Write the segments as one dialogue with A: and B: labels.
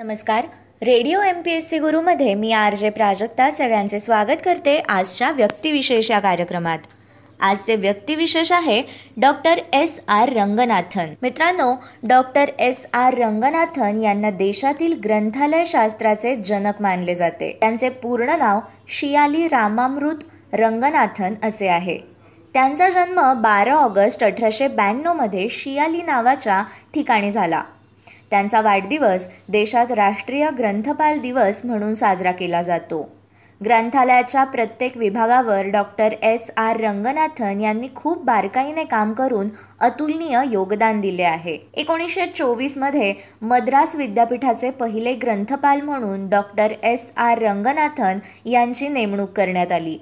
A: नमस्कार. Radio M P S C गुरुमध्ये मी R J Prajakta सगळ्यांचे स्वागत करते आजच्या व्यक्तिविशेष या कार्यक्रमात. आजचे व्यक्तिविशेष आहे डॉक्टर एस आर रंगनाथन. मित्रांनो डॉक्टर एस आर रंगनाथन यांना देशातील ग्रंथालय शास्त्राचे जनक मानले जाते. त्यांचे पूर्ण नाव शियाली रामामृत रंगनाथन असे आहे. त्यांचा जन्म बारा ऑगस्ट अठराशे ब्याण्णवमध्ये शियाली नावाच्या ठिकाणी झाला. त्यांचा वाढदिवस देशात राष्ट्रीय ग्रंथपाल दिवस म्हणून साजरा केला जातो. ग्रंथालयाच्या प्रत्येक विभागावर डॉक्टर एस. आर. रंगनाथन यांनी खूप बारकाईने काम करून अतुलनीय योगदान दिले आहे. एकोणीसशे चोवीसमध्ये मद्रास विद्यापीठाचे पहिले ग्रंथपाल म्हणून डॉक्टर एस. आर. रंगनाथन यांची नेमणूक करण्यात आली.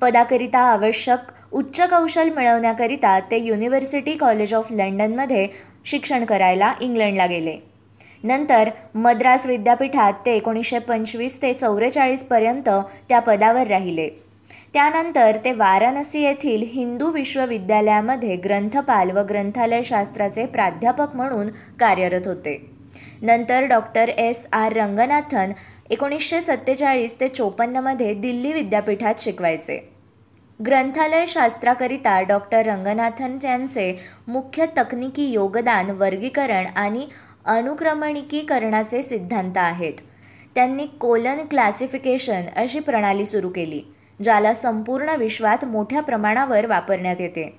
A: पदाकरिता आवश्यक उच्च कौशल मिळवण्याकरिता ते युनिव्हर्सिटी कॉलेज ऑफ लंडनमध्ये शिक्षण करायला इंग्लंडला गेले. नंतर मद्रास विद्यापीठात ते एकोणीसशे पंचवीस ते चौवेचाळीसपर्यंत त्या पदावर राहिले. त्यानंतर ते वाराणसी येथील हिंदू विश्वविद्यालयामध्ये ग्रंथपाल व ग्रंथालय शास्त्राचे प्राध्यापक म्हणून कार्यरत होते. नंतर डॉक्टर एस. आर. रंगनाथन एकोणीसशे सत्तेचाळीस ते चोपन्नमध्ये दिल्ली विद्यापीठात शिकवायचे. ग्रंथालय शास्त्राकरिता डॉक्टर रंगनाथन यांचे मुख्य तकनिकी योगदान वर्गीकरण आणि अनुक्रमणिकीकरणाचे सिद्धांत आहेत. त्यांनी कोलन क्लासिफिकेशन अशी प्रणाली सुरू केली ज्याला संपूर्ण विश्वात मोठ्या प्रमाणावर वापरण्यात येते.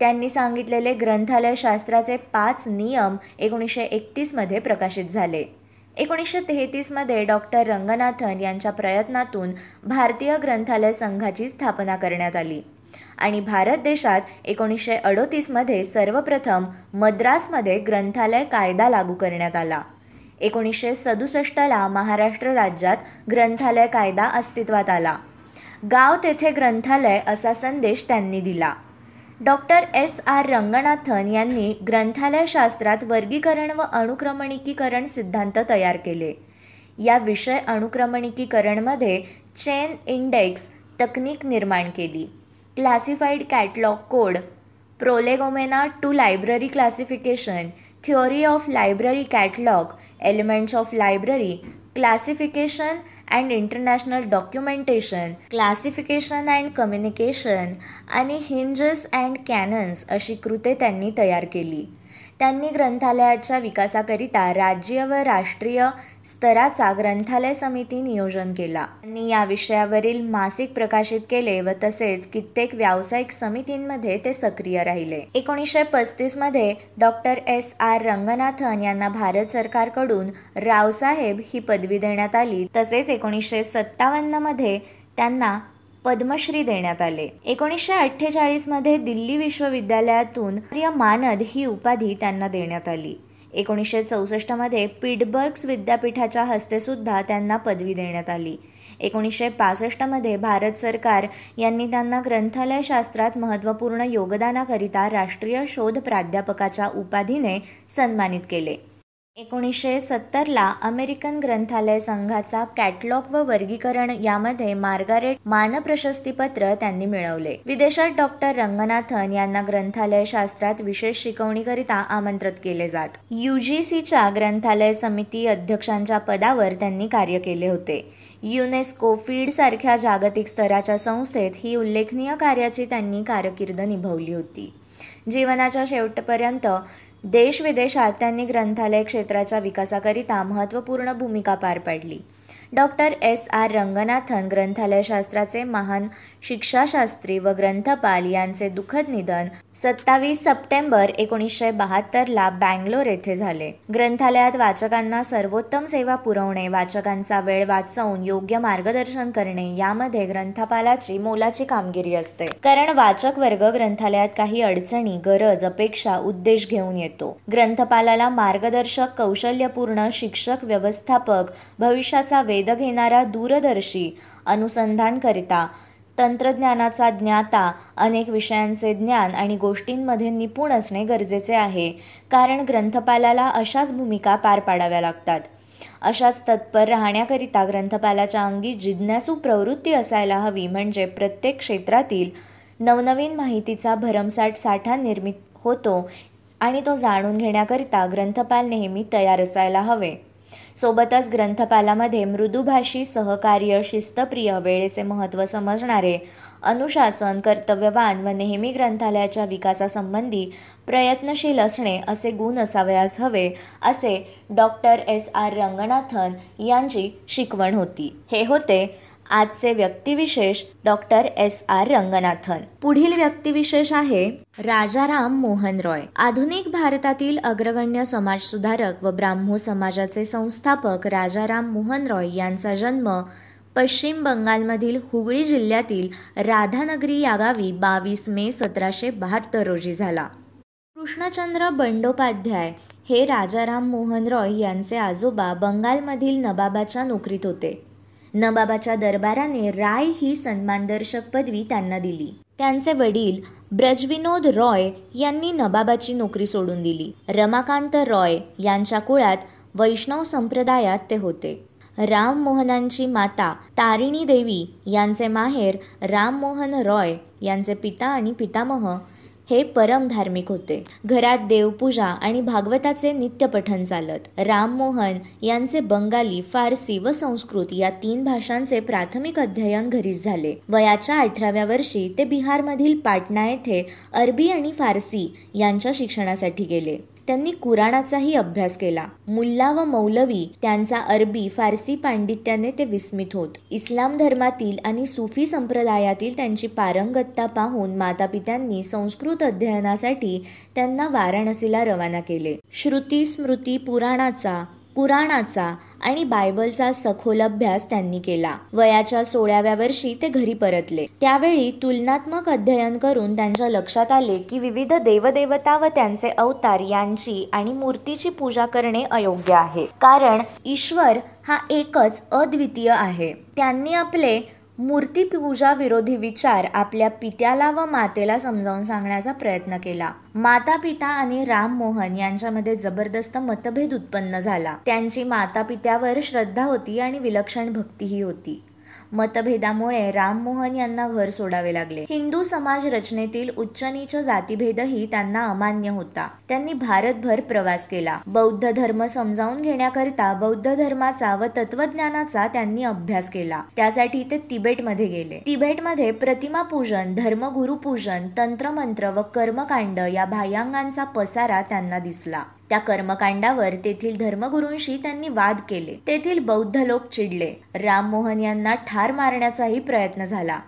A: त्यांनी सांगितलेले ग्रंथालय शास्त्राचे पाच नियम एकोणीसशे एकतीसमध्ये प्रकाशित झाले. एकोणीसशे तेहतीसमध्ये डॉक्टर रंगनाथन यांच्या प्रयत्नातून भारतीय ग्रंथालय संघाची स्थापना करण्यात आली. आणि भारत देशात एकोणीसशे अडोतीसमध्ये सर्वप्रथम मद्रासमध्ये ग्रंथालय कायदा लागू करण्यात आला. एकोणीसशे सदुसष्टला महाराष्ट्र राज्यात ग्रंथालय कायदा अस्तित्वात आला. गाव तेथे ग्रंथालय असा संदेश त्यांनी दिला. डॉक्टर एस आर रंगनाथन यांनी ग्रंथालयशास्त्रात वर्गीकरण व अणुक्रमणिकीकरण सिद्धांत तयार केले. या विषय अनुक्रमणिकीकरणमध्ये चेन इंडेक्स तकनीक निर्माण केली. Classified catalogue code prolegomena to library classification theory of library catalogue elements of library classification and international documentation classification and communication आणि हिंजेस अँड कॅनन्स अशी कृते त्यांनी तयार केली. त्यांनी ग्रंथालयाच्या विकासाकरिता राज्य व राष्ट्रीय स्तराचा ग्रंथालय समिती नियोजन केला. त्यांनी या विषयावरील मासिक प्रकाशित केले व तसेच कित्येक व्यावसायिक समितींमध्ये ते सक्रिय राहिले. एकोणीसशे पस्तीसमध्ये डॉक्टर एस. आर. रंगनाथन यांना भारत सरकारकडून रावसाहेब ही पदवी देण्यात आली. तसेच एकोणीसशे सत्तावन्नमध्ये त्यांना पद्मश्री देण्यात आले. एकोणीसशे अठ्ठेचाळीसमध्ये दिल्ली विश्वविद्यालयातून मानद ही उपाधी त्यांना देण्यात आली. एकोणीसशे चौसष्टमध्ये पिटबर्ग्स विद्यापीठाच्या हस्ते सुद्धा त्यांना पदवी देण्यात आली. एकोणीसशे पासष्टमध्ये भारत सरकार यांनी त्यांना ग्रंथालयशास्त्रात महत्त्वपूर्ण योगदानाकरिता राष्ट्रीय शोध प्राध्यापकाच्या उपाधीने सन्मानित केले. एकोणीसशे सत्तरला अमेरिकन ग्रंथालय संघाचा कॅटलॉग व वर्गीकरण यामध्ये मार्गारेट मान प्रशस्तीपत्र त्यांनी मिळवले. विदेशात डॉक्टर रंगनाथन यांना ग्रंथालय शास्त्रात विशेष शिकवणीकरिता आमंत्रित केले जात. युजीसीच्या ग्रंथालय समिती अध्यक्षांच्या पदावर त्यांनी कार्य केले होते. युनेस्को फीड सारख्या जागतिक स्तराच्या संस्थेत ही उल्लेखनीय कार्याची त्यांनी कारकीर्द निभवली होती. जीवनाच्या शेवटपर्यंत देश विदेशात त्यांनी ग्रंथालय क्षेत्राच्या विकासाकरिता महत्त्वपूर्ण भूमिका पार पाडली. डॉक्टर एस आर रंगनाथन ग्रंथालयशास्त्राचे महान शिक्षाशास्त्री व ग्रंथपाल यांचे दुःखद निधन सत्तावीस सप्टेंबर एकोणीसशे बहात्तरला बँगलोर येथे झाले. ग्रंथालयात वाचकांना सर्वोत्तम सेवा पुरवणे वाचकांचा वेळ वाचवून योग्य मार्गदर्शन करणे यामध्ये ग्रंथपालाची मोलाची कामगिरी असते. कारण वाचक वर्ग ग्रंथालयात काही अडचणी गरज अपेक्षा उद्देश घेऊन येतो. ग्रंथपालाला मार्गदर्शक कौशल्यपूर्ण शिक्षक व्यवस्थापक भविष्याचा वेध घेणारा दूरदर्शी अनुसंधानकरिता तंत्रज्ञानाचा ज्ञाता अनेक विषयांचे ज्ञान आणि गोष्टींमध्ये निपुण असणे गरजेचे आहे कारण ग्रंथपालाला अशाच भूमिका पार पाडाव्या लागतात. अशाच तत्पर राहण्याकरिता ग्रंथपालाच्या अंगी जिज्ञासू प्रवृत्ती असायला हवी म्हणजे प्रत्येक क्षेत्रातील नवनवीन माहितीचा भरमसाठ साठा निर्मित होतो आणि तो जाणून घेण्याकरिता ग्रंथपाल नेहमी तयार असायला हवे. सोबतच ग्रंथपालामध्ये मृदुभाषी सहकार्य शिस्तप्रिय वेळेचे महत्त्व समजणारे अनुशासन कर्तव्यवान व नेहमी ग्रंथालयाच्या विकासासंबंधी प्रयत्नशील असणे असे गुण असावयास हवे असे डॉक्टर एस आर रंगनाथन यांची शिकवण होती. हे होते आजचे व्यक्तिविशेष डॉक्टर एस. आर. रंगनाथन. पुढील व्यक्तिविशेष आहे राजाराम मोहन रॉय. आधुनिक भारतातील अग्रगण्य समाजसुधारक व ब्राह्मो समाजाचे संस्थापक राजाराम मोहन रॉय यांचा जन्म पश्चिम बंगालमधील हुगळी जिल्ह्यातील राधानगरी या गावी बावीस मे सतराशे बहात्तर रोजी झाला. कृष्णचंद्र बंडोपाध्याय हे राजाराम मोहन रॉय यांचे आजोबा बंगालमधील नबाबाच्या नोकरीत होते. नबाबाच्या दरबाराने राय ही सन्मानदर्शक पदवी त्यांना दिली. त्यांचे वडील ब्रजविनोद रॉय यांनी नबाबाची नोकरी सोडून दिली. रमाकांत रॉय यांच्या कुळात वैष्णव संप्रदायात ते होते. राममोहनांची माता तारिणी देवी यांचे माहेर राममोहन रॉय यांचे पिता आणि पितामह हे परम धार्मिक होते. घरात देवपूजा आणि भागवताचे नित्यपठन चालत. राममोहन यांचे बंगाली फारसी व संस्कृत या तीन भाषांचे प्राथमिक अध्ययन घरीच झाले. वयाच्या अठराव्या वर्षी ते बिहारमधील पाटणा येथे अरबी आणि फारसी यांच्या शिक्षणासाठी गेले. त्यांनी कुराणाचाही अभ्यास केला. मुल्ला व मौलवी त्यांचा अरबी फारसी पांडित्याने ते विस्मित होत. इस्लाम धर्मातील आणि सुफी संप्रदायातील त्यांची पारंगतता पाहून मातापित्यांनी संस्कृत अध्ययनासाठी त्यांना वाराणसीला रवाना केले. श्रुती स्मृती पुराणाचा कुराणाचा आणि बायबलचा सखोल अभ्यास त्यांनी केला. वयाच्या सोळाव्या वर्षी ते घरी परतले. त्यावेळी तुलनात्मक अध्ययन करून त्यांच्या लक्षात आले की विविध देवदेवता व त्यांचे अवतार यांची आणि मूर्तीची पूजा करणे अयोग्य आहे. कारण ईश्वर हा एकच अद्वितीय आहे. त्यांनी आपले मूर्तीपूजा विरोधी विचार आपल्या पित्याला व मातेला समजावून सांगण्याचा प्रयत्न केला. माता पिता आणि राम मोहन यांच्यामध्ये जबरदस्त मतभेद उत्पन्न झाला. त्यांची माता पित्यावर श्रद्धा होती आणि विलक्षण भक्तीही होती. मतभेदामुळे राममोहन यांना घर सोडावे लागले. हिंदू समाज रचनेतील उच्च नीच जातीभेदही त्यांना अमान्य होता. त्यांनी भारतभर प्रवास केला. बौद्ध धर्म समजावून घेण्याकरिता बौद्ध धर्माचा व तत्वज्ञानाचा त्यांनी अभ्यास केला. त्यासाठी ते तिबेटमध्ये गेले. तिबेटमध्ये प्रतिमा पूजन धर्मगुरु पूजन तंत्रमंत्र व कर्मकांड या भायांगांचा पसारा त्यांना दिसला. त्या कर्मकांडावर तेथील धर्मगुरूंशी त्यांनी वाद केले. तेथील बौद्ध लोक चिडले. राममोहन यांना ठार मारण्याचाही प्रयत्न झाला.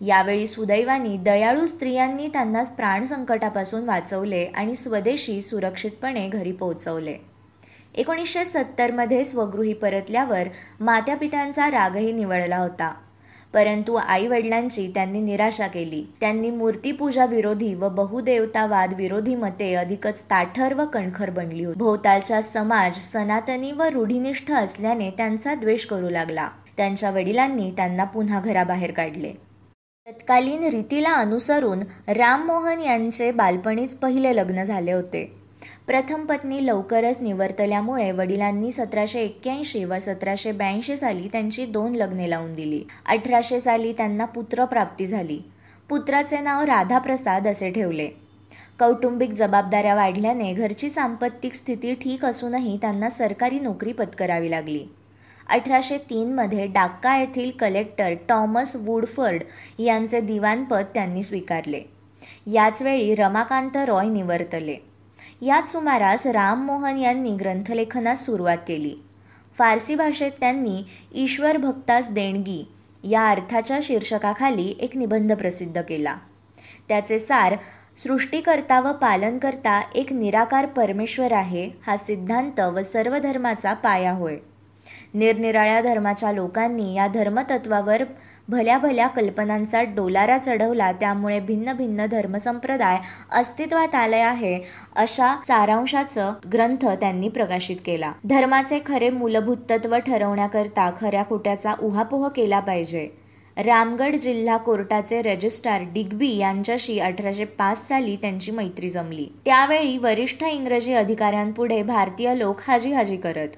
A: यावेळी सुदैवानी दयाळू स्त्रियांनी त्यांना प्राण संकटापासून वाचवले आणि स्वदेशी सुरक्षितपणे घरी पोहोचवले. एकोणीसशे सत्तरमध्ये स्वगृही परतल्यावर मात्यापित्यांचा रागही निवळला होता. परंतु आई वडिलांची त्यांनी निराशा केली. त्यांनी मूर्तीपूजा विरोधी व बहुदेवतावाद विरोधी मते अधिकच ताठर व कणखर बनली होती. भोवतालचा समाज सनातनी व रूढिनिष्ठ असल्याने त्यांचा द्वेष करू लागला. त्यांच्या वडिलांनी त्यांना पुन्हा घराबाहेर काढले. तत्कालीन रीतीला अनुसरून राममोहन यांचे बालपणीच पहिले लग्न झाले होते. प्रथम पत्नी लवकरच निवर्तल्यामुळे वडिलांनी सतराशे एक्क्याऐंशी व सतराशे ब्याऐंशी साली त्यांची दोन लग्ने लावून दिली. अठराशे साली त्यांना पुत्रप्राप्ती झाली. पुत्राचे नाव राधाप्रसाद असे ठेवले. कौटुंबिक जबाबदाऱ्या वाढल्याने घरची सांपत्तिक स्थिती ठीक असूनही त्यांना सरकारी नोकरी पत्करावी लागली. अठराशे तीनमध्ये डाक्का येथील कलेक्टर टॉमस वुडफर्ड यांचे दिवाणपद त्यांनी स्वीकारले. याचवेळी रमाकांत रॉय निवर्तले याच सुमारास राममोहन यांनी ग्रंथलेखनास सुरुवात केली. फारसी भाषेत त्यांनी ईश्वर भक्तास देणगी या अर्थाच्या शीर्षकाखाली एक निबंध प्रसिद्ध केला. त्याचे सार सृष्टीकर्ता व पालनकर्ता एक निराकार परमेश्वर आहे हा सिद्धांत व सर्व धर्माचा पाया होय. निरनिराळ्या धर्माच्या लोकांनी या धर्मतत्वावर भल्या भल्या कल्पनांचा डोलारा चढवला त्यामुळे भिन्न भिन्न धर्मसंप्रदाय अस्तित्वात आले आहे अशा सारांशाचं ग्रंथ त्यांनी प्रकाशित केला. धर्माचे खरे मूलभूत तत्व ठरवण्याकरता खऱ्या खोट्याचा उहापोह केला पाहिजे. रामगड जिल्हा कोर्टाचे रजिस्ट्रार डिग्बी यांच्याशी अठराशे पाच साली त्यांची मैत्री जमली. त्यावेळी वरिष्ठ इंग्रजी अधिकाऱ्यांपुढे भारतीय लोक हाजी हाजी करत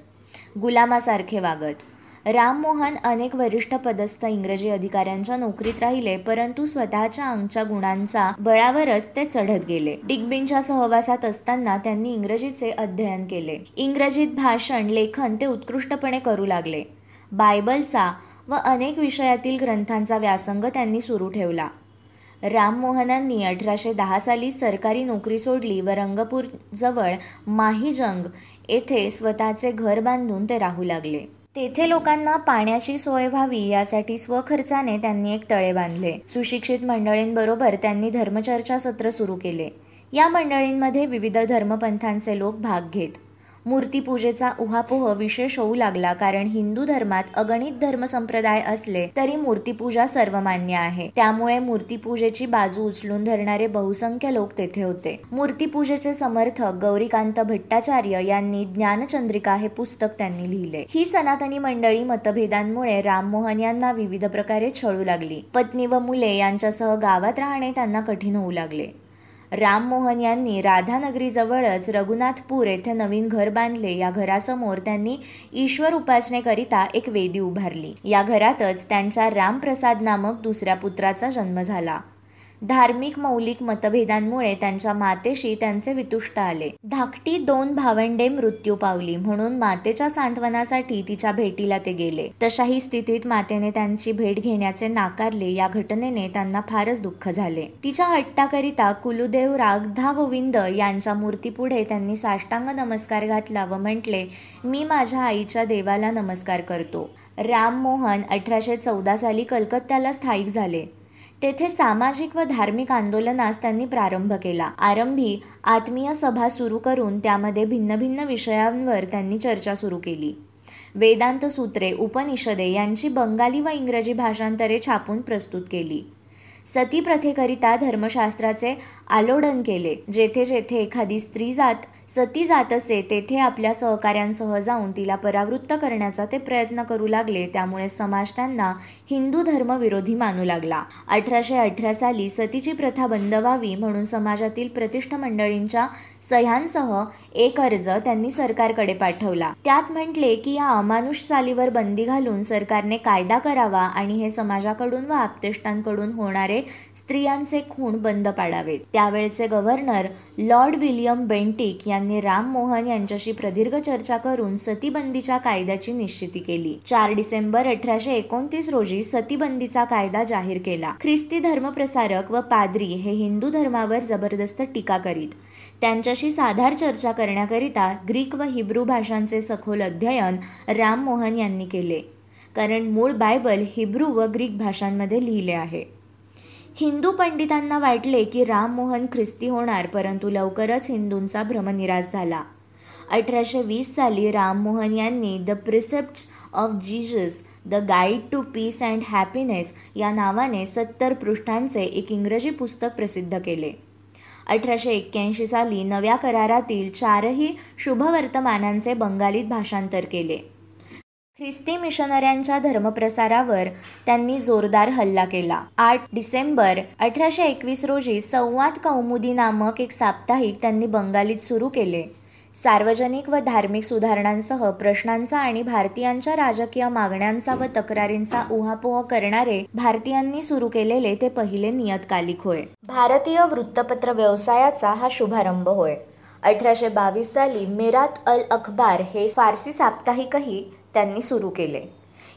A: गुलामासारखे वागत. राममोहन अनेक वरिष्ठ पदस्थ इंग्रजी अधिकाऱ्यांच्या नोकरीत राहिले परंतु स्वतःच्या अंगच्या गुणांचा बळावरच ते चढत गेले. डिग्बींच्या सहवासात असताना त्यांनी इंग्रजीचे अध्ययन केले. इंग्रजीत भाषण लेखन ते उत्कृष्टपणे करू लागले. बायबलचा व अनेक विषयातील ग्रंथांचा व्यासंग त्यांनी सुरू ठेवला. राममोहनांनी अठराशे दहा साली सरकारी नोकरी सोडली व रंगपूरजवळ माहीजंग येथे स्वतःचे घर बांधून ते राहू लागले. तेथे लोकांना पाण्याची सोय व्हावी यासाठी स्वखर्चाने त्यांनी एक तळे बांधले. सुशिक्षित मंडळींबरोबर त्यांनी धर्मचर्चा सत्र सुरू केले. या मंडळींमध्ये विविध धर्मपंथांचे लोक भाग घेत. मूर्तीपूजेचा उहापोह विशेष होऊ लागला. कारण हिंदू धर्मात अगणित धर्म संप्रदाय असले तरी मूर्तीपूजा सर्वमान्य आहे. त्यामुळे मूर्तीपूजेची बाजू उचलून धरणारे बहुसंख्य लोक तेथे होते. मूर्तीपूजेचे समर्थक गौरीकांत भट्टाचार्य यांनी ज्ञानचंद्रिका हे पुस्तक त्यांनी लिहिले. ही सनातनी मंडळी मतभेदांमुळे राममोहन यांना विविध प्रकारे छळू लागली. पत्नी व मुले यांच्यासह गावात राहणे त्यांना कठीण होऊ लागले. राममोहन यांनी राधानगरीजवळच रघुनाथपूर येथे नवीन घर बांधले. या घरासमोर त्यांनी ईश्वर उपासनेकरिता एक वेदी उभारली. या घरातच त्यांच्या रामप्रसाद नामक दुसऱ्या पुत्राचा जन्म झाला. धार्मिक मौलिक मतभेदांमुळे त्यांच्या मातेशी त्यांचे वितुष्ट आले. धाकटी दोन भावंडे मृत्यू पावली म्हणून मातेच्या सांत्वनासाठी तिच्या भेटीला ते गेले. तशाही स्थितीत मातेने त्यांची भेट घेण्याचे नाकारले या घटनेने त्यांना फारच दुःख झाले. तिच्या हट्टाकरिता कुलुदेव रागधा गोविंद यांच्या मूर्तीपुढे त्यांनी साष्टांग नमस्कार घातला व म्हटले मी माझ्या आईच्या देवाला नमस्कार करतो. राम मोहन अठराशे चौदा साली कलकत्त्याला स्थायिक झाले. तेथे सामाजिक व धार्मिक आंदोलनास त्यांनी प्रारंभ केला. आरंभी आत्मीय सभा सुरू करून त्यामध्ये भिन्न भिन्न विषयांवर त्यांनी चर्चा सुरू केली. वेदांत सूत्रे उपनिषदे यांची बंगाली व इंग्रजी भाषांतरे छापून प्रस्तुत केली. सती प्रथेकरिता धर्मशास्त्राचे आलोडन केले जेथे जेथे एखादी स्त्री जात सती जात असे तेथे आपल्या सहकाऱ्यांसह जाऊन तिला परावृत्त करण्याचा ते प्रयत्न करू लागले. त्यामुळे समाज त्यांना हिंदू धर्मविरोधी मानू लागला. अठराशे अठरा साली सतीची प्रथा बंद व्हावी म्हणून समाजातील प्रतिष्ठ मंडळींच्या सह्यांसह एक अर्ज त्यांनी सरकारकडे पाठवला. त्यात म्हटले की या अमानुष चालीवर बंदी घालून सरकारने कायदा करावा आणि हे समाजाकडून व आप्तेष्टांकडून होणारे स्त्रियांचे खूण बंद पाडावेत. त्यावेळचे गव्हर्नर लॉर्ड विलियम बेंटिक यांनी राम मोहन यांच्याशी प्रदीर्घ चर्चा करून सतीबंदीच्या कायद्याची निश्चिती केली. चार डिसेंबर अठराशे एकोणतीस रोजी सतीबंदीचा कायदा जाहीर केला. ख्रिस्ती धर्मप्रसारक व पाद्री हे हिंदू धर्मावर जबरदस्त टीका करीत. त्यांच्याशी साधार चर्चा करण्याकरिता ग्रीक व हिब्रू भाषांचे सखोल अध्ययन राममोहन यांनी केले कारण मूळ बायबल हिब्रू व ग्रीक भाषांमध्ये लिहिले आहे. हिंदू पंडितांना वाटले की राममोहन ख्रिस्ती होणार परंतु लवकरच हिंदूंचा भ्रमनिराश झाला. अठराशे वीस साली राममोहन यांनी the precepts of Jesus the guide to peace and happiness या नावाने सत्तर पृष्ठांचे एक इंग्रजी पुस्तक प्रसिद्ध केले. अठराशे एक्क्याऐंशी साली नव्या करारातील चारही शुभवर्तमानांचे बंगालीत भाषांतर केले. ख्रिस्ती मिशनऱ्यांच्या धर्मप्रसारावर त्यांनी जोरदार हल्ला केला. आठ डिसेंबर अठराशे एकवीस रोजी संवाद कौमुदी नामक एक साप्ताहिक त्यांनी बंगालीत सुरू केले. सार्वजनिक व धार्मिक सुधारणांसह प्रश्नांचा आणि भारतीयांच्या राजकीय मागण्यांचा व तक्रारींचा उहापोह करणारे भारतीयांनी सुरू केलेले ते पहिले नियतकालिक होय. भारतीय वृत्तपत्र व्यवसायाचा हा शुभारंभ होय. अठराशे बावीस साली मेरात अल अखबार हे फारसी साप्ताहिकही त्यांनी सुरू केले.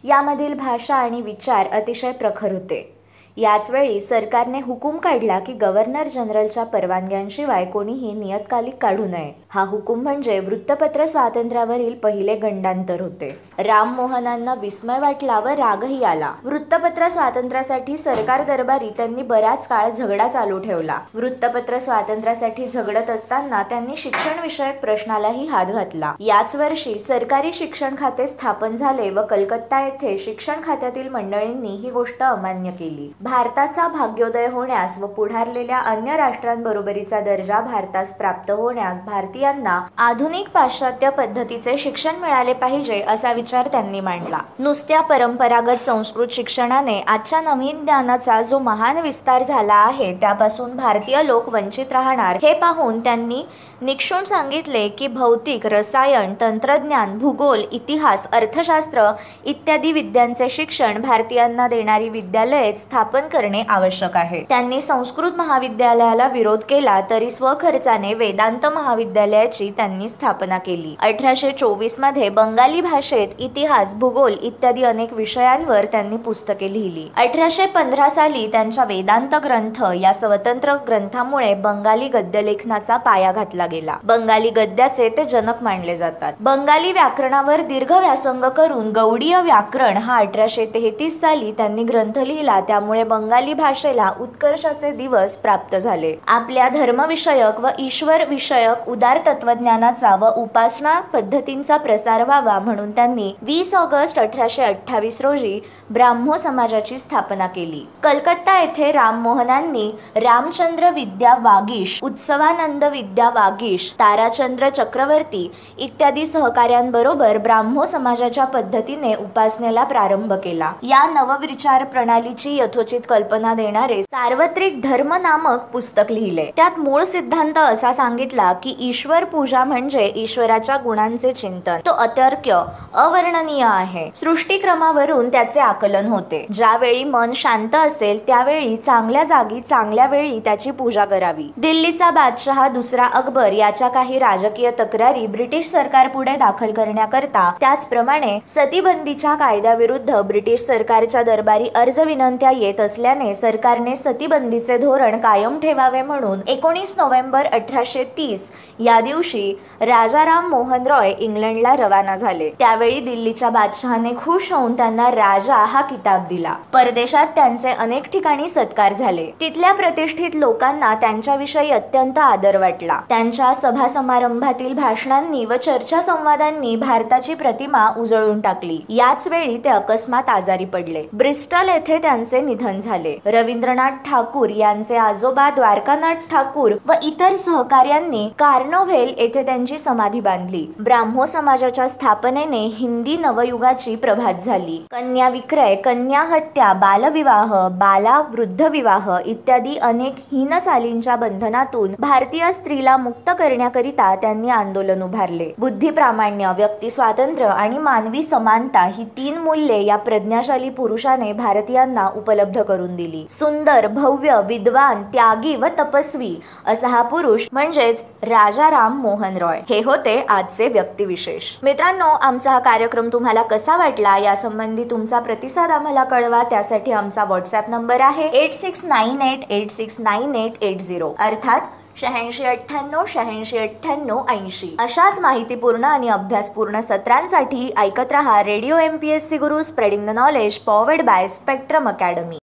A: यामधील भाषा आणि विचार अतिशय प्रखर होते. याचवेळी सरकारने हुकूम काढला की गव्हर्नर जनरलच्या परवानग्यांशिवाय कोणीही नियतकालिक काढू नये. हा हुकूम म्हणजे वृत्तपत्र स्वातंत्र्यावरील पहिले गंडांतर होते. राम मोहनांना विस्मय वाटला व रागही आला. वृत्तपत्र स्वातंत्र्यासाठी सरकार दरबारी त्यांनी बराच काळ झगडा चालू ठेवला. वृत्तपत्र स्वातंत्र्यासाठी झगडत असताना त्यांनी शिक्षण विषयक प्रश्नालाही हात घातला. याच वर्षी सरकारी शिक्षण खाते स्थापन झाले व कलकत्ता येथे शिक्षण खात्यातील मंडळींनी ही गोष्ट अमान्य केली. भारताचा भाग्योदय होण्यास व पुढारलेल्या अन्य राष्ट्रांबरोबरीचा दर्जा भारतास प्राप्त होण्यास भारतीयांना आधुनिक पाश्चात्य पद्धतीचे शिक्षण मिळाले पाहिजे असा विचार त्यांनी मांडला. नुसत्या परंपरागत संस्कृत शिक्षणाने आजच्या नवीन ज्ञानाचा जो महान विस्तार झाला आहे त्यापासून भारतीय लोक वंचित राहणार हे पाहून त्यांनी निक्षून सांगितले की भौतिक रसायन तंत्रज्ञान भूगोल इतिहास अर्थशास्त्र इत्यादी विद्यांचे शिक्षण भारतीयांना देणारी विद्यालये स्थापन करणे आवश्यक आहे. त्यांनी संस्कृत महाविद्यालयाला विरोध केला तरी स्वखर्चाने वेदांत महाविद्यालयाची त्यांनी स्थापना केली. अठराशे चोवीसमध्ये बंगाली भाषेत इतिहास भूगोल इत्यादी अनेक विषयांवर त्यांनी पुस्तके लिहिली. अठराशे पंधरा साली त्यांच्या वेदांत ग्रंथ या स्वतंत्र ग्रंथामुळे बंगाली गद्यलेखनाचा पाया घातला. गेला. बंगाली गद्याचे ते जनक मानले जातात. बंगाली व्याकरणावर दीर्घ व्यासंग करून गौडीय व्याकरण हा अठराशे तेहतीस साली त्यांनी ग्रंथ लिहिला. त्यामुळे बंगाली भाषेला उत्कर्षाचे दिवस प्राप्त झाले. आपल्या धर्मविषयक व ईश्वर विषयक उदार तत्वज्ञानाचा व उपासना पद्धतींचा प्रसार व्हावा म्हणून त्यांनी वीस ऑगस्ट अठराशे अठ्ठावीस रोजी ब्राह्मो समाजाची स्थापना केली. कलकत्ता येथे राममोहनांनी रामचंद्र विद्या वागीश उत्सवानंद विद्या वागीश ताराचंद्र चक्रवर्ती इत्यादी सहकाऱ्यांबरोबर ब्राह्मो समाजाच्या पद्धतीने उपासनेला प्रारंभ केला. या नवविचार प्रणालीची यथोचित कल्पना देणारे सार्वत्रिक धर्म नामक पुस्तक लिहिले. त्यात मूळ सिद्धांत असा सांगितला की ईश्वर पूजा म्हणजे ईश्वराच्या गुणांचे चिंतन. तो अतर्क्य अवर्णनीय आहे. सृष्टीक्रमावरून त्याचे आकलन होते. ज्यावेळी मन शांत असेल त्यावेळी चांगल्या जागी चांगल्या वेळी त्याची पूजा करावी. दिल्लीचा बादशहा दुसरा अकबर याच्या काही राजकीय तक्रारी ब्रिटिश सरकार पुढे दाखल करण्याकरता त्याचप्रमाणे सतीबंदीच्या कायद्याविरुद्ध ब्रिटिश सरकारच्या दरबारी अर्ज विनंत्या येत असल्याने सरकारने सतीबंदीचे धोरण कायम ठेवावे म्हणून एकोणीस नोव्हेंबर अठराशे तीस या दिवशी राजाराम मोहन रॉय इंग्लंडला रवाना झाले. त्यावेळी दिल्लीच्या बादशहाने खुश होऊन त्यांना राजा हा किताब दिला. परदेशात त्यांचे अनेक ठिकाणी सत्कार झाले. तिथल्या प्रतिष्ठित लोकांना त्यांच्याविषयी अत्यंत आदर वाटला. त्यांच्या सभा समारंभातील भाषणांनी व चर्चा संवादांनी भारताची प्रतिमा उजळून टाकली. याच वेळी ते अकस्मात आजारी पडले. ब्रिस्टल येथे त्यांचे निधन झाले. रवींद्रनाथ ठाकूर यांचे आजोबा द्वारकानाथ ठाकूर व इतर सहकार्यांनी कार्नोव्हेल येथे त्यांची समाधी बांधली. ब्राह्मो समाजाच्या स्थापनेने हिंदी नवयुगाची प्रभात झाली. कन्या विक्रय कन्या हत्या बालविवाह बाला वृद्ध विवाह इत्यादी अनेक हीन चालींच्या बंधनातून भारतीय स्त्रीला मुक्त करण्याकरिता त्यांनी आंदोलन उभारले. बुद्धी प्रामाण्य व्यक्ती स्वातंत्र्य आणि मानवी समानता ही तीन मूल्ये या प्रज्ञाशाली पुरुषाने भारतीयांना उपलब्ध करून दिली. सुंदर भव्य विद्वान त्यागी व तपस्वी असा हा पुरुष म्हणजेच राजाराम मोहन रॉय. हे होते आजचे व्यक्तिविशेष. मित्रांनो आमचा हा कार्यक्रम तुम्हाला कसा वाटला या संबंधी तुमचा प्रतिसाद आम्हाला कळवा. त्यासाठी आमचा व्हॉट्सअप नंबर आहे eight six nine eight eight six nine eight eight zero. अर्थात शहाऐंशी अठ्ठ्याण्णव शहाऐंशी अठ्ठ्याण्णव ऐंशी. अशाच माहितीपूर्ण आणि अभ्यासपूर्ण सत्रांसाठी ऐकत रहा radio M P S C Guru spreading the knowledge powered by Spectrum Academy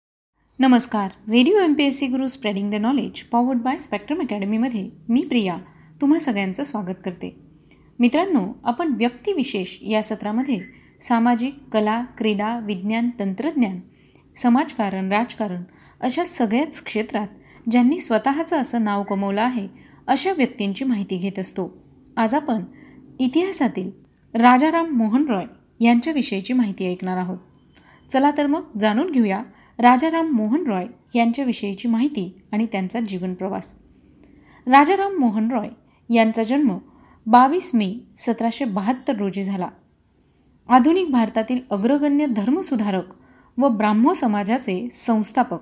B: नमस्कार. Radio M P S C Guru spreading the knowledge powered by Spectrum अकॅडमीमध्ये मी प्रिया तुम्हा सगळ्यांचं स्वागत करते. मित्रांनो आपण व्यक्तिविशेष या सत्रामध्ये सामाजिक कला क्रीडा विज्ञान तंत्रज्ञान समाजकारण राजकारण अशा सगळ्याच क्षेत्रात ज्यांनी स्वतःचं असं नाव कमवलं आहे अशा व्यक्तींची माहिती घेत असतो. आज आपण इतिहासातील राजाराम मोहन रॉय यांच्याविषयीची माहिती ऐकणार आहोत. चला तर मग जाणून घेऊया राजाराम मोहन रॉय यांच्याविषयीची माहिती आणि त्यांचा जीवनप्रवास राजाराम मोहन रॉय यांचा जन्म बावीस मे सतराशे बहात्तर रोजी झाला. आधुनिक भारतातील अग्रगण्य धर्मसुधारक व ब्राह्मो समाजाचे संस्थापक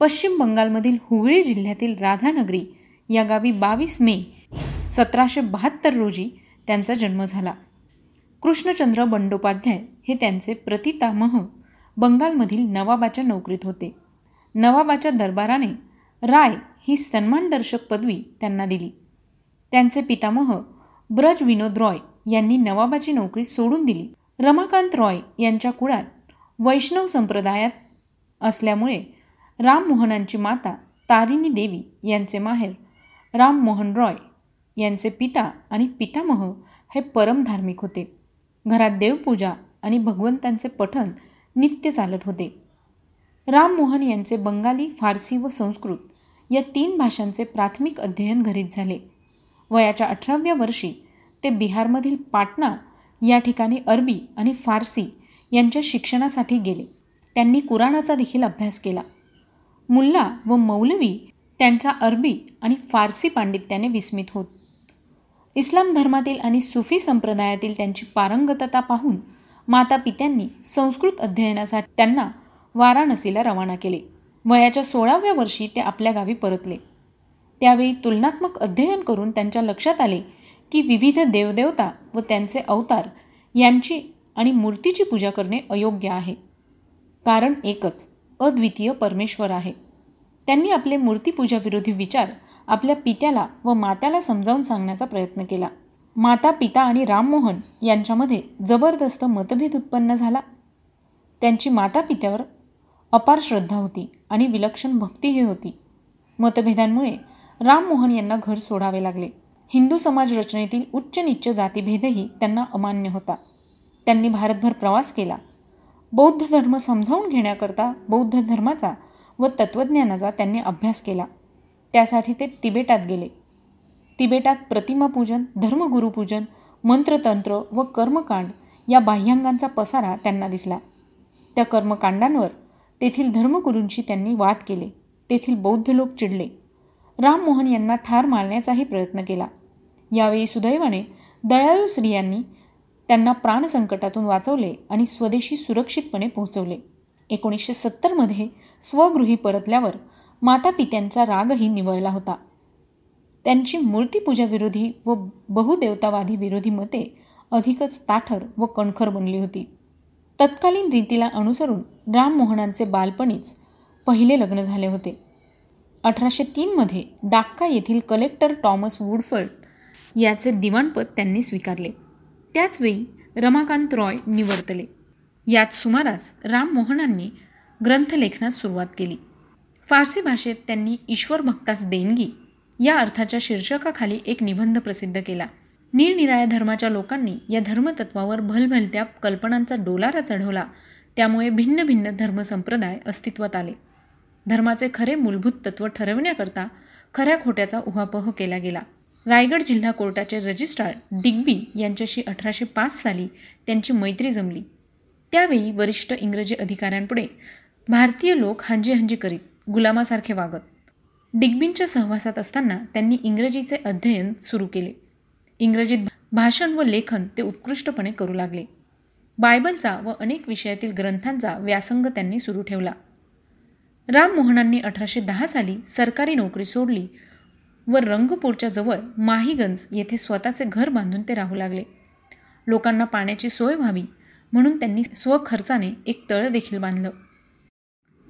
B: पश्चिम बंगालमधील हुगळी जिल्ह्यातील राधानगरी या गावी बावीस मे सतराशे बहात्तर रोजी त्यांचा जन्म झाला. कृष्णचंद्र बंडोपाध्याय हे त्यांचे प्रतितामह बंगालमधील नवाबाच्या नोकरीत होते. नवाबाच्या दरबाराने राय ही सन्मानदर्शक पदवी त्यांना दिली. त्यांचे पितामह ब्रज विनोद रॉय यांनी नवाबाची नोकरी सोडून दिली. रमाकांत रॉय यांच्या कुळात वैष्णव संप्रदायात असल्यामुळे राममोहनांची माता तारिणी देवी यांचे माहेर राममोहन रॉय यांचे पिता आणि पितामह हे परमधार्मिक होते. घरात देवपूजा आणि भगवंतांचे पठण नित्य चालत होते. राममोहन यांचे बंगाली फारसी व संस्कृत या तीन भाषांचे प्राथमिक अध्ययन घरीच झाले. वयाच्या अठराव्या वर्षी ते बिहारमधील पाटणा या ठिकाणी अरबी आणि फारसी यांच्या शिक्षणासाठी गेले. त्यांनी कुराणाचा देखील अभ्यास केला. मुल्ला व मौलवी त्यांच्या अरबी आणि फारसी पांडित्याने विस्मित होत. इस्लाम धर्मातील आणि सुफी संप्रदायातील त्यांची पारंगतता पाहून माता पित्यांनी संस्कृत अध्ययनासाठी त्यांना वाराणसीला रवाना केले. वयाच्या सोळाव्या वर्षी ते आपल्या गावी परतले. त्यावेळी तुलनात्मक अध्ययन करून त्यांच्या लक्षात आले की विविध देवदेवता व त्यांचे अवतार यांची आणि मूर्तीची पूजा करणे अयोग्य आहे. कारण एकच अद्वितीय परमेश्वर आहे. त्यांनी आपले मूर्तीपूजाविरोधी विचार आपल्या पित्याला व मात्याला समजावून सांगण्याचा प्रयत्न केला. माता पिता आणि राममोहन यांच्यामध्ये जबरदस्त मतभेद उत्पन्न झाला. त्यांची माता पित्यावर अपार श्रद्धा होती आणि विलक्षण भक्तीही होती. मतभेदांमुळे राममोहन यांना घर सोडावे लागले. हिंदू समाज रचनेतील उच्च निच्च जातीभेदही त्यांना अमान्य होता. त्यांनी भारतभर प्रवास केला. बौद्ध धर्म समजावून घेण्याकरता बौद्ध धर्माचा व तत्त्वज्ञानाचा त्यांनी अभ्यास केला. त्यासाठी ते तिबेटात गेले. तिबेटात प्रतिमापूजन धर्मगुरुपूजन मंत्रतंत्र व कर्मकांड या बाह्यांगांचा पसारा त्यांना दिसला. त्या कर्मकांडांवर तेथील धर्मगुरूंशी त्यांनी वाद केले. तेथील बौद्ध लोक चिडले. राममोहन यांना ठार मारण्याचाही प्रयत्न केला. यावेळी सुदैवाने दयाळू स्त्रियांनी त्यांना प्राणसंकटातून वाचवले आणि स्वदेशी सुरक्षितपणे पोहोचवले. एकोणीसशे सत्तरमध्ये स्वगृही परतल्यावर माता पित्यांचा रागही निवळला होता. त्यांची मूर्तीपूजाविरोधी व बहुदेवतावादी विरोधी मते अधिकच ताठर व कणखर बनली होती. तत्कालीन रीतीला अनुसरून राममोहनांचे बालपणीच पहिले लग्न झाले होते. अठराशे तीनमध्ये डाक्का येथील कलेक्टर टॉमस वुडफर्ड याचे दिवाणपद त्यांनी स्वीकारले. त्याचवेळी रमाकांत रॉय निवडतले. याच सुमारास राममोहनांनी ग्रंथलेखनास सुरुवात केली. फारसी भाषेत त्यांनी ईश्वर भक्तास देणगी या अर्थाच्या शीर्षकाखाली एक निबंध प्रसिद्ध केला. निरनिराळ्या धर्माच्या लोकांनी या धर्मतत्वावर भलभलत्या कल्पनांचा डोलारा चढवला. त्यामुळे भिन्न भिन्न धर्मसंप्रदाय अस्तित्वात आले. धर्माचे खरे मूलभूत तत्व ठरविण्याकरता खऱ्या खोट्याचा उहापोह केला गेला. रायगड जिल्हा कोर्टाचे रजिस्ट्रार डिग्बी यांच्याशी अठराशे पाच साली त्यांची मैत्री जमली. त्यावेळी वरिष्ठ इंग्रजी अधिकाऱ्यांपुढे भारतीय लोक हांजी हांजी करीत गुलामासारखे वागत. डिग्बींच्या सहवासात असताना त्यांनी इंग्रजीचे अध्ययन सुरू केले. इंग्रजीत भाषण व लेखन ते उत्कृष्टपणे करू लागले. बायबलचा व अनेक विषयातील ग्रंथांचा व्यासंग त्यांनी सुरू ठेवला. राममोहनांनी अठराशे दहा साली सरकारी नोकरी सोडली व रंगपूरच्या जवळ माहीगंज येथे स्वतःचे घर बांधून ते राहू लागले. लोकांना पाण्याची सोय व्हावी म्हणून त्यांनी स्वखर्चाने एक तळ देखील बांधलं.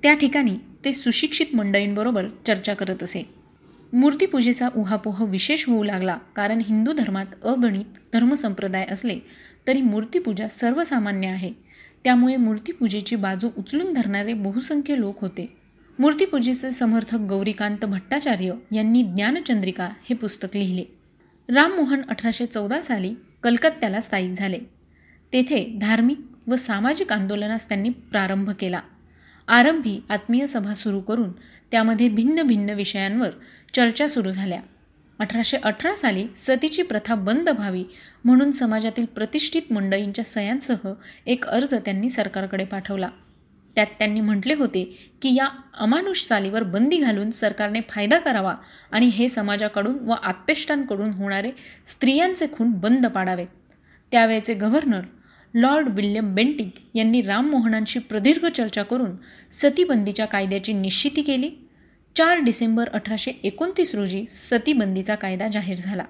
B: त्या ठिकाणी ते सुशिक्षित मंडळींबरोबर चर्चा करत असे. मूर्तीपूजेचा उहापोह विशेष होऊ लागला कारण हिंदू धर्मात अगणित धर्मसंप्रदाय असले तरी मूर्तीपूजा सर्वसामान्य आहे. त्यामुळे मूर्तीपूजेची बाजू उचलून धरणारे बहुसंख्य लोक होते. मूर्तीपूजेचे समर्थक गौरीकांत भट्टाचार्य यांनी ज्ञानचंद्रिका हे पुस्तक लिहिले. राममोहन अठराशे चौदा साली कलकत्त्याला स्थायिक झाले. तेथे धार्मिक व सामाजिक आंदोलनास त्यांनी प्रारंभ केला. आरंभी आत्मीय सभा सुरू करून त्यामध्ये भिन्न भिन्न विषयांवर चर्चा सुरू झाल्या. अठराशे अठरा साली सतीची प्रथा बंद व्हावी म्हणून समाजातील प्रतिष्ठित मंडळींच्या सयांसह एक अर्ज त्यांनी सरकारकडे पाठवला. त्यात त्यांनी म्हटले होते की या अमानुष चालीवर बंदी घालून सरकारने फायदा करावा आणि हे समाजाकडून व आत्पेष्टांकडून होणारे स्त्रियांचे खून बंद पाडावेत. त्यावेळेचे गव्हर्नर लॉर्ड विल्यम बेंटिक यांनी राममोहनांशी प्रदीर्घ चर्चा करून सतीबंदीच्या कायद्याची निश्चिती केली. चार डिसेंबर अठराशे एकोणतीस रोजी सतीबंदीचा कायदा जाहीर झाला.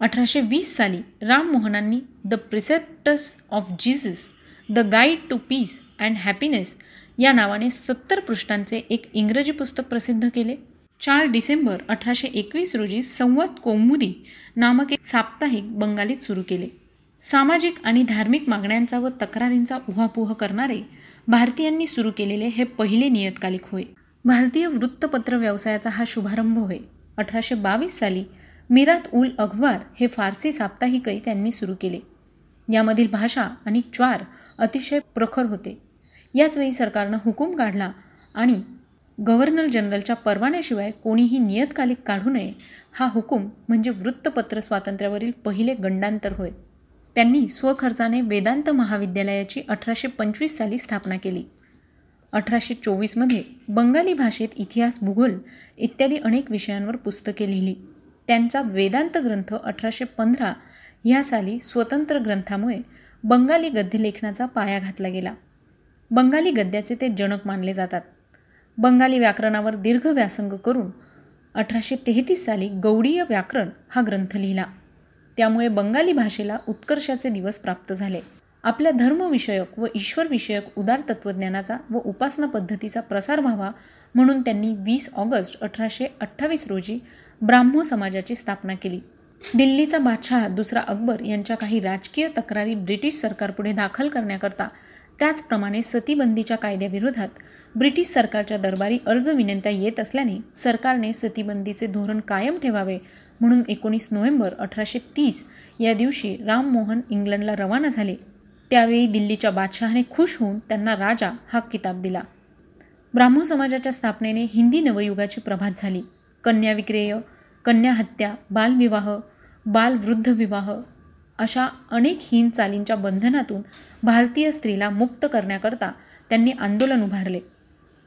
B: अठराशे वीस साली राममोहनांनी the precepts of Jesus the guide to peace and happiness या नावाने सत्तर पृष्ठांचे एक इंग्रजी पुस्तक प्रसिद्ध केले. चार डिसेंबर अठराशे एकवीस रोजी संवत कौमुदी नामक एक साप्ताहिक बंगालीत सुरू केले. सामाजिक आणि धार्मिक मागण्यांचा व तक्रारींचा उहापोह करणारे भारतीयांनी सुरू केलेले हे पहिले नियतकालिक होय. भारतीय वृत्तपत्र व्यवसायाचा हा शुभारंभ होय. अठराशे बावीस साली मिरात उल अखबार हे फारसी साप्ताहिकही त्यांनी सुरू केले. यामधील भाषा आणि च्वार अतिशय प्रखर होते. याचवेळी सरकारनं हुकूम काढला आणि गव्हर्नर जनरलच्या परवान्याशिवाय कोणीही नियतकालिक काढू नये हा हुकूम म्हणजे वृत्तपत्र स्वातंत्र्यावरील पहिले गंडांतर होय. त्यांनी स्वखर्चाने वेदांत महाविद्यालयाची अठराशे पंचवीस साली स्थापना केली. अठराशे चोवीसमध्ये बंगाली भाषेत इतिहास भूगोल इत्यादी अनेक विषयांवर पुस्तके लिहिली. त्यांचा वेदांत ग्रंथ अठराशे पंधरा ह्या साली स्वतंत्र ग्रंथामुळे बंगाली गद्यलेखनाचा पाया घातला गेला. बंगाली गद्याचे ते जनक मानले जातात. बंगाली व्याकरणावर दीर्घ व्यासंग करून अठराशे तेहतीस साली गौडीय व्याकरण हा ग्रंथ लिहिला. त्यामुळे बंगाली भाषेला उत्कर्षाचे दिवस प्राप्त झाले. आपल्या धर्मविषयक व ईश्वरविषयक उदार तत्त्वज्ञानाचा व उपासना पद्धतीचा प्रसार व्हावा म्हणून त्यांनी वीस ऑगस्ट अठराशे अठ्ठावीस रोजी ब्राह्मो समाजाची स्थापना केली. दिल्लीचा बादशहा दुसरा अकबर यांच्या काही राजकीय तक्रारी ब्रिटिश सरकारपुढे दाखल करण्याकरता त्याचप्रमाणे सतीबंदीच्या कायद्याविरोधात ब्रिटिश सरकारच्या दरबारी अर्ज विनंत्या येत असल्याने सरकारने सतीबंदीचे धोरण कायम ठेवावे म्हणून एकोणीस नोव्हेंबर अठराशे तीस या दिवशी राममोहन इंग्लंडला रवाना झाले. त्यावेळी दिल्लीच्या बादशहाने खुश होऊन त्यांना राजा हा किताब दिला. ब्राह्मो समाजाच्या स्थापनेने हिंदी नवयुगाची प्रभात झाली. कन्या विक्रेय कन्या हत्या बालविवाह बालवृद्ध विवाह अशा अनेक हीन चालींच्या बंधनातून भारतीय स्त्रीला मुक्त करण्याकरता त्यांनी आंदोलन उभारले.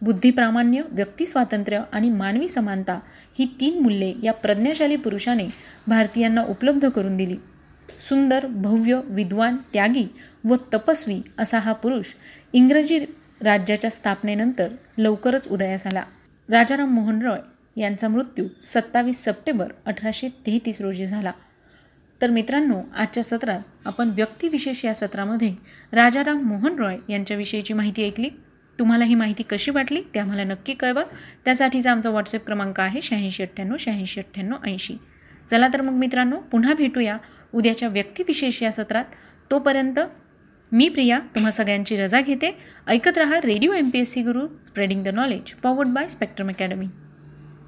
B: बुद्धिप्रामाण्य व्यक्तिस्वातंत्र्य आणि मानवी समानता ही तीन मूल्ये या प्रज्ञाशाली पुरुषाने भारतीयांना उपलब्ध करून दिली. सुंदर भव्य विद्वान त्यागी व तपस्वी असा हा पुरुष इंग्रजी राज्याच्या स्थापनेनंतर लवकरच उदयास आला. राजाराम मोहन रॉय यांचा मृत्यू सत्तावीस सप्टेंबर अठराशे तेहतीस रोजी झाला. तर मित्रांनो आजच्या सत्रात आपण व्यक्तिविशेष या सत्रामध्ये राजाराम मोहन रॉय यांच्याविषयीची माहिती ऐकली. तुम्हाला ही माहिती कशी वाटली ते आम्हाला नक्की कळवा. त्यासाठीचा आमचा व्हॉट्सअप क्रमांक आहे शहाऐंशी अठ्ठ्याण्णव शहाऐंशी अठ्ठ्याण्णव ऐंशी. चला तर मग मित्रांनो पुन्हा भेटूया उद्याच्या व्यक्तिविशेष या सत्रात. तोपर्यंत मी प्रिया तुम्हा सगळ्यांची रजा घेते. ऐकत रहा radio M P S C Guru spreading the knowledge powered by Spectrum Academy